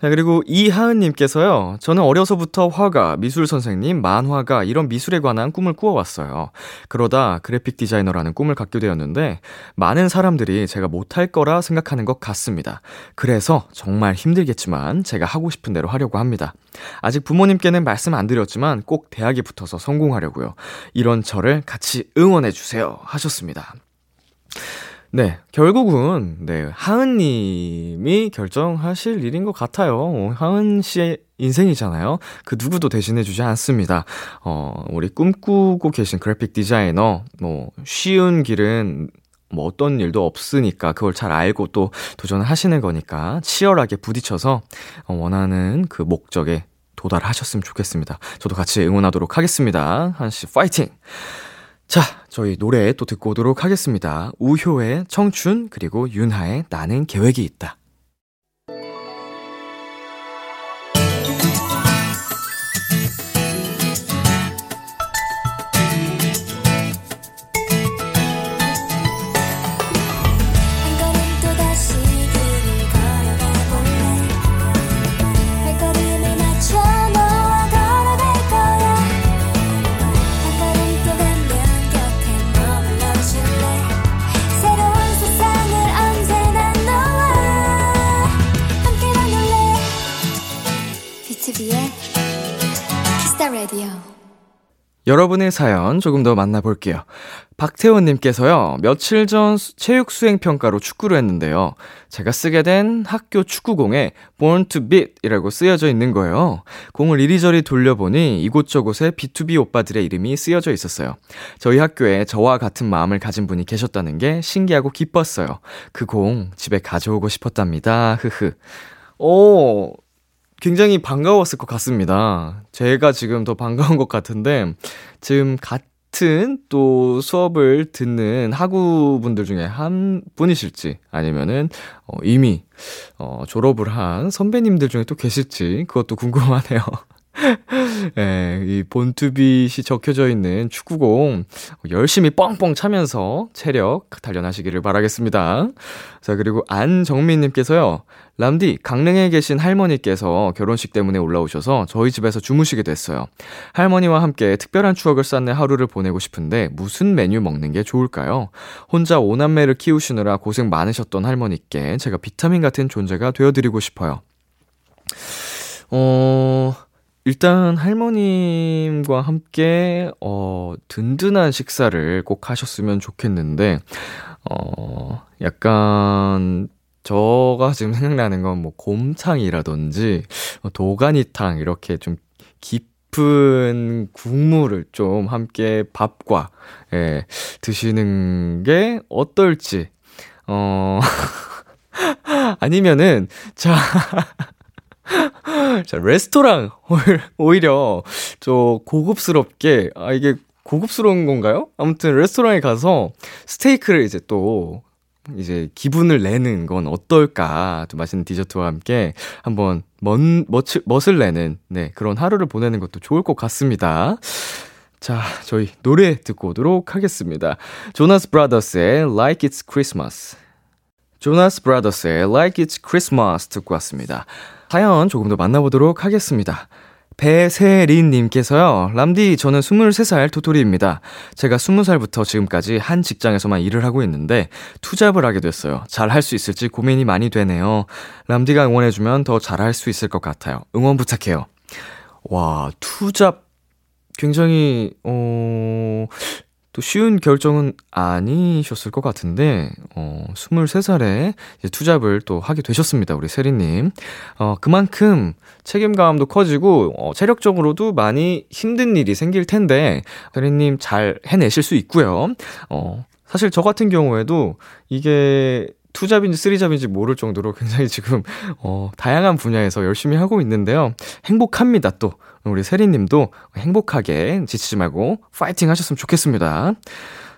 자, 그리고 이하은님께서요. 저는 어려서부터 화가, 미술 선생님, 만화가 이런 미술에 관한 꿈을 꾸어왔어요. 그러다 그래픽 디자이너라는 꿈을 갖게 되었는데 많은 사람들이 제가 못할 거라 생각하는 것 같습니다. 그래서 정말 힘들겠지만 제가 하고 싶은 대로 하려고 합니다. 아직 부모님께는 말씀 안 드렸지만 꼭 대학에 붙어서 성공하려고요. 이런 저를 같이 응원해주세요. 하셨습니다. 네, 결국은, 네, 하은님이 결정하실 일인 것 같아요. 하은 씨의 인생이잖아요. 그 누구도 대신해주지 않습니다. 어, 우리 꿈꾸고 계신 그래픽 디자이너, 뭐, 쉬운 길은 뭐 어떤 일도 없으니까 그걸 잘 알고 또 도전을 하시는 거니까 치열하게 부딪혀서 어, 원하는 그 목적에 도달하셨으면 좋겠습니다. 저도 같이 응원하도록 하겠습니다. 한씨 파이팅! 자, 저희 노래 또 듣고 오도록 하겠습니다. 우효의 청춘, 그리고 윤하의 나는 계획이 있다. 여러분의 사연 조금 더 만나볼게요. 박태원님께서요, 며칠 전 체육 수행 평가로 축구를 했는데요. 제가 쓰게 된 학교 축구공에 Born to Beat 이라고 쓰여져 있는 거예요. 공을 이리저리 돌려보니 이곳저곳에 B2B 오빠들의 이름이 쓰여져 있었어요. 저희 학교에 저와 같은 마음을 가진 분이 계셨다는 게 신기하고 기뻤어요. 그 공 집에 가져오고 싶었답니다. 흐흐. 오, 굉장히 반가웠을 것 같습니다. 제가 지금 더 반가운 것 같은데, 지금 같은 또 수업을 듣는 학우분들 중에 한 분이실지, 아니면은, 어, 이미, 어, 졸업을 한 선배님들 중에 또 계실지, 그것도 궁금하네요. [laughs] 예, 이 본투빗이 적혀져 있는 축구공 열심히 뻥뻥 차면서 체력 단련하시기를 바라겠습니다. 자, 그리고 안정민님께서요. 람디, 강릉에 계신 할머니께서 결혼식 때문에 올라오셔서 저희 집에서 주무시게 됐어요. 할머니와 함께 특별한 추억을 쌓는 하루를 보내고 싶은데 무슨 메뉴 먹는 게 좋을까요? 혼자 오남매를 키우시느라 고생 많으셨던 할머니께 제가 비타민 같은 존재가 되어드리고 싶어요. 어, 일단 할머님과 함께 어 든든한 식사를 꼭 하셨으면 좋겠는데 어 약간 저가 지금 생각나는 건 뭐 곰탕이라든지 도가니탕 이렇게 좀 깊은 국물을 좀 함께 밥과, 예, 드시는 게 어떨지, 어, [laughs] 아니면은, 자, [laughs] 자, 레스토랑, 오히려, 저, 고급스럽게, 아, 이게 고급스러운 건가요? 아무튼, 레스토랑에 가서 스테이크를 이제 또, 이제 기분을 내는 건 어떨까. 또 맛있는 디저트와 함께 한번 멋, 멋, 멋을 내는, 네, 그런 하루를 보내는 것도 좋을 것 같습니다. 자, 저희 노래 듣고 오도록 하겠습니다. 조나스 브라더스의 Like It's Christmas. 조나스 브라더스의 Like It's Christmas 듣고 왔습니다. 사연 조금 더 만나보도록 하겠습니다. 배세린님께서요, 람디, 저는 23살 토토리입니다. 제가 20살부터 지금까지 한 직장에서만 일을 하고 있는데, 투잡을 하게 됐어요. 잘 할 수 있을지 고민이 많이 되네요. 람디가 응원해주면 더 잘할 수 있을 것 같아요. 응원 부탁해요. 와, 투잡, 굉장히, 어, 또 쉬운 결정은 아니셨을 것 같은데, 어, 23살에 이제 투잡을 또 하게 되셨습니다. 우리 세리님. 어, 그만큼 책임감도 커지고, 어, 체력적으로도 많이 힘든 일이 생길 텐데, 세리님 잘 해내실 수 있고요. 어, 사실 저 같은 경우에도 이게 투잡인지 쓰리잡인지 모를 정도로 [laughs] 굉장히 지금, 어, 다양한 분야에서 열심히 하고 있는데요. 행복합니다, 또. 우리 세리님도 행복하게 지치지 말고 파이팅 하셨으면 좋겠습니다.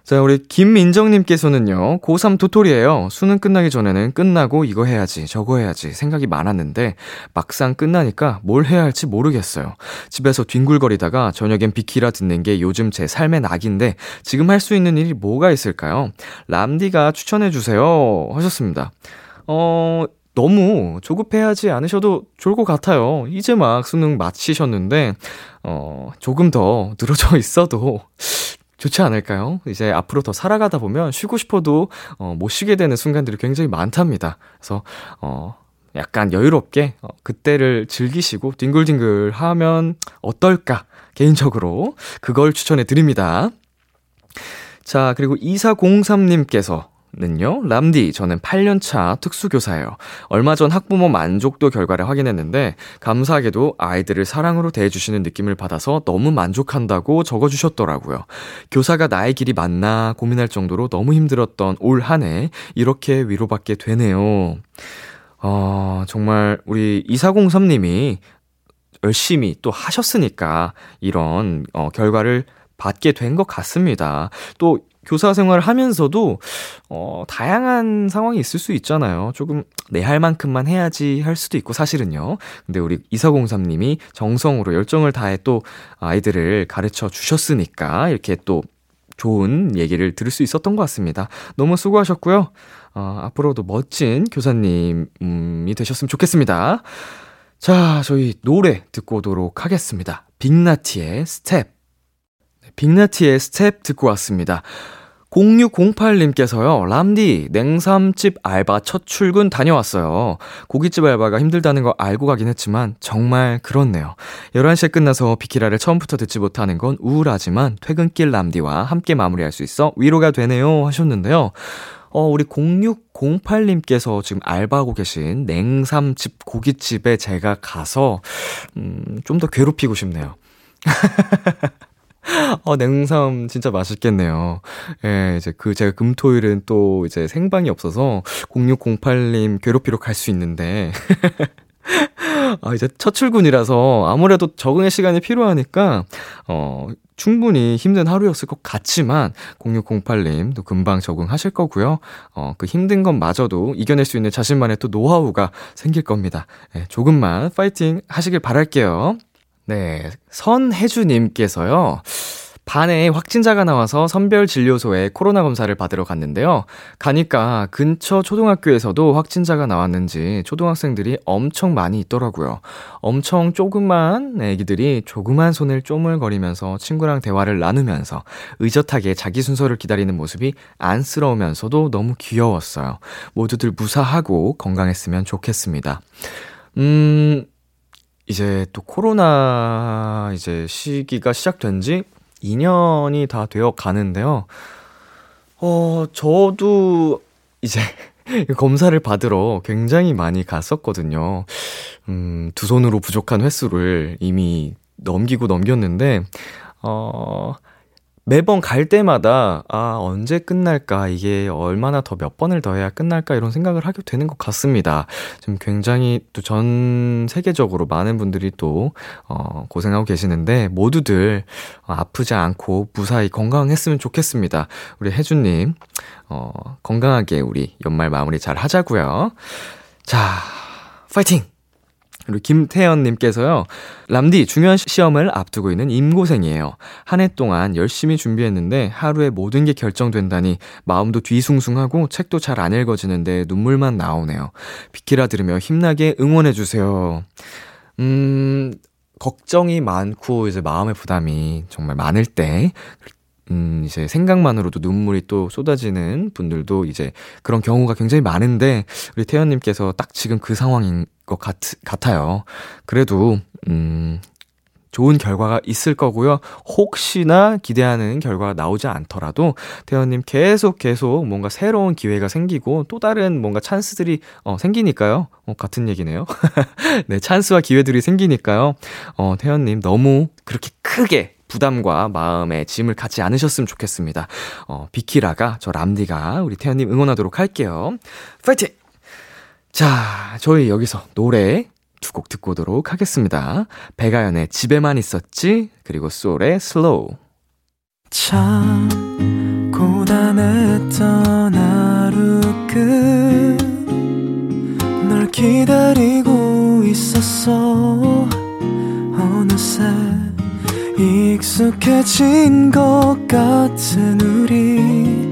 자, 우리 김민정님께서는요, 고3 도토리예요. 수능 끝나기 전에는 끝나고 이거 해야지, 저거 해야지 생각이 많았는데, 막상 끝나니까 뭘 해야 할지 모르겠어요. 집에서 뒹굴거리다가 저녁엔 비키라 듣는 게 요즘 제 삶의 낙인데, 지금 할 수 있는 일이 뭐가 있을까요? 람디가 추천해주세요. 하셨습니다. 어, 너무 조급해하지 않으셔도 좋을 것 같아요. 이제 막 수능 마치셨는데, 어, 조금 더 늘어져 [laughs] 있어도 좋지 않을까요? 이제 앞으로 더 살아가다 보면 쉬고 싶어도, 어, 못 쉬게 되는 순간들이 굉장히 많답니다. 그래서, 어, 약간 여유롭게, 어, 그때를 즐기시고 뒹굴뒹굴 하면 어떨까? 개인적으로 그걸 추천해 드립니다. 자, 그리고 2403님께서 는요, 람디, 저는 8년차 특수교사예요. 얼마 전 학부모 만족도 결과를 확인했는데, 감사하게도 아이들을 사랑으로 대해주시는 느낌을 받아서 너무 만족한다고 적어주셨더라고요. 교사가 나의 길이 맞나 고민할 정도로 너무 힘들었던 올 한 해, 이렇게 위로받게 되네요. 어, 정말 우리 2403님이 열심히 또 하셨으니까, 이런, 어, 결과를 받게 된 것 같습니다. 또 교사 생활을 하면서도 어 다양한 상황이 있을 수 있잖아요. 조금 내 할 만큼만 해야지 할 수도 있고 사실은요. 근데 우리 이사공삼 님이 정성으로 열정을 다해 또 아이들을 가르쳐 주셨으니까 이렇게 또 좋은 얘기를 들을 수 있었던 것 같습니다. 너무 수고하셨고요. 어, 앞으로도 멋진 교사님이 되셨으면 좋겠습니다. 자, 저희 노래 듣고 오도록 하겠습니다. 빅나티의 스텝. 빅나티의 스텝 듣고 왔습니다. 0608님께서요, 람디, 냉삼집 알바 첫 출근 다녀왔어요. 고깃집 알바가 힘들다는 거 알고 가긴 했지만, 정말 그렇네요. 11시에 끝나서 비키라를 처음부터 듣지 못하는 건 우울하지만, 퇴근길 람디와 함께 마무리할 수 있어 위로가 되네요. 하셨는데요. 어, 우리 0608님께서 지금 알바하고 계신 냉삼집 고깃집에 제가 가서, 음, 좀 더 괴롭히고 싶네요. [laughs] [laughs] 어, 냉삼 진짜 맛있겠네요. 예, 이제 그 제가 금토일은 또 이제 생방이 없어서 0608님 괴롭히러 갈 수 있는데. [laughs] 아, 이제 첫 출근이라서 아무래도 적응의 시간이 필요하니까, 어, 충분히 힘든 하루였을 것 같지만, 0608님 도 금방 적응하실 거고요. 어, 그 힘든 것마저도 이겨낼 수 있는 자신만의 또 노하우가 생길 겁니다. 예, 조금만 파이팅 하시길 바랄게요. 네, 선혜주님께서요. 반에 확진자가 나와서 선별진료소에 코로나 검사를 받으러 갔는데요. 가니까 근처 초등학교에서도 확진자가 나왔는지 초등학생들이 엄청 많이 있더라고요. 엄청 조그만 애기들이 조그만 손을 쪼물거리면서 친구랑 대화를 나누면서 의젓하게 자기 순서를 기다리는 모습이 안쓰러우면서도 너무 귀여웠어요. 모두들 무사하고 건강했으면 좋겠습니다. 음, 이제 또 코로나 이제 시기가 시작된 지 2년이 다 되어 가는데요. 어, 저도 이제 [laughs] 검사를 받으러 굉장히 많이 갔었거든요. 음, 두 손으로 부족한 횟수를 이미 넘기고 넘겼는데, 어, 매번 갈 때마다, 아, 언제 끝날까? 이게 얼마나 더 몇 번을 더 해야 끝날까? 이런 생각을 하게 되는 것 같습니다. 지금 굉장히 또 전 세계적으로 많은 분들이 또, 어, 고생하고 계시는데, 모두들 어, 아프지 않고 무사히 건강했으면 좋겠습니다. 우리 혜주님, 어, 건강하게 우리 연말 마무리 잘 하자고요. 자, 파이팅! 그리고 김태연님께서요, 람디, 중요한 시험을 앞두고 있는 임고생이에요. 한 해 동안 열심히 준비했는데 하루에 모든 게 결정된다니 마음도 뒤숭숭하고 책도 잘 안 읽어지는데 눈물만 나오네요. 비키라 들으며 힘나게 응원해주세요. 음, 걱정이 많고 이제 마음의 부담이 정말 많을 때, 음, 이제 생각만으로도 눈물이 또 쏟아지는 분들도 이제 그런 경우가 굉장히 많은데, 우리 태연님께서 딱 지금 그 상황인 것 같, 같아요. 그래도, 음, 좋은 결과가 있을 거고요. 혹시나 기대하는 결과가 나오지 않더라도 태연님 계속 계속 뭔가 새로운 기회가 생기고 또 다른 뭔가 찬스들이 어, 생기니까요. 어, 같은 얘기네요. [laughs] 네, 찬스와 기회들이 생기니까요. 어, 태연님 너무 그렇게 크게 부담과 마음의 짐을 갖지 않으셨으면 좋겠습니다. 어, 비키라가 저 람디가 우리 태연님 응원하도록 할게요. 파이팅! 자, 저희 여기서 노래 두 곡 듣고 오도록 하겠습니다. 배가연의 집에만 있었지, 그리고 소울의 Slow. 참 고단했던 하루 끝널 기다리고 있었어 어느새 익숙해진 것 같은 우리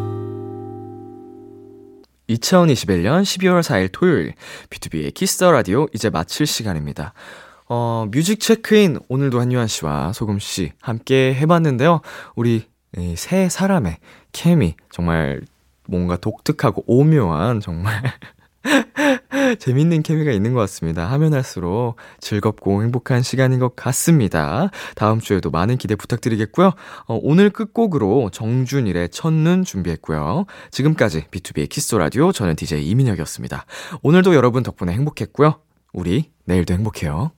2021년 12월 4일 토요일 BTOB의 Kiss the Radio 이제 마칠 시간입니다. 어, Music Check-in 오늘도 한요한 씨와 소금 씨 함께 해봤는데요. 우리 세 사람의 케미 정말 뭔가 독특하고 오묘한 정말 [laughs] [laughs] 재밌는 케미가 있는 것 같습니다. 하면 할수록 즐겁고 행복한 시간인 것 같습니다. 다음 주에도 많은 기대 부탁드리겠고요. 어, 오늘 끝곡으로 정준일의 첫눈 준비했고요. 지금까지 B2B의 키스 라디오 저는 DJ 이민혁이었습니다. 오늘도 여러분 덕분에 행복했고요. 우리 내일도 행복해요.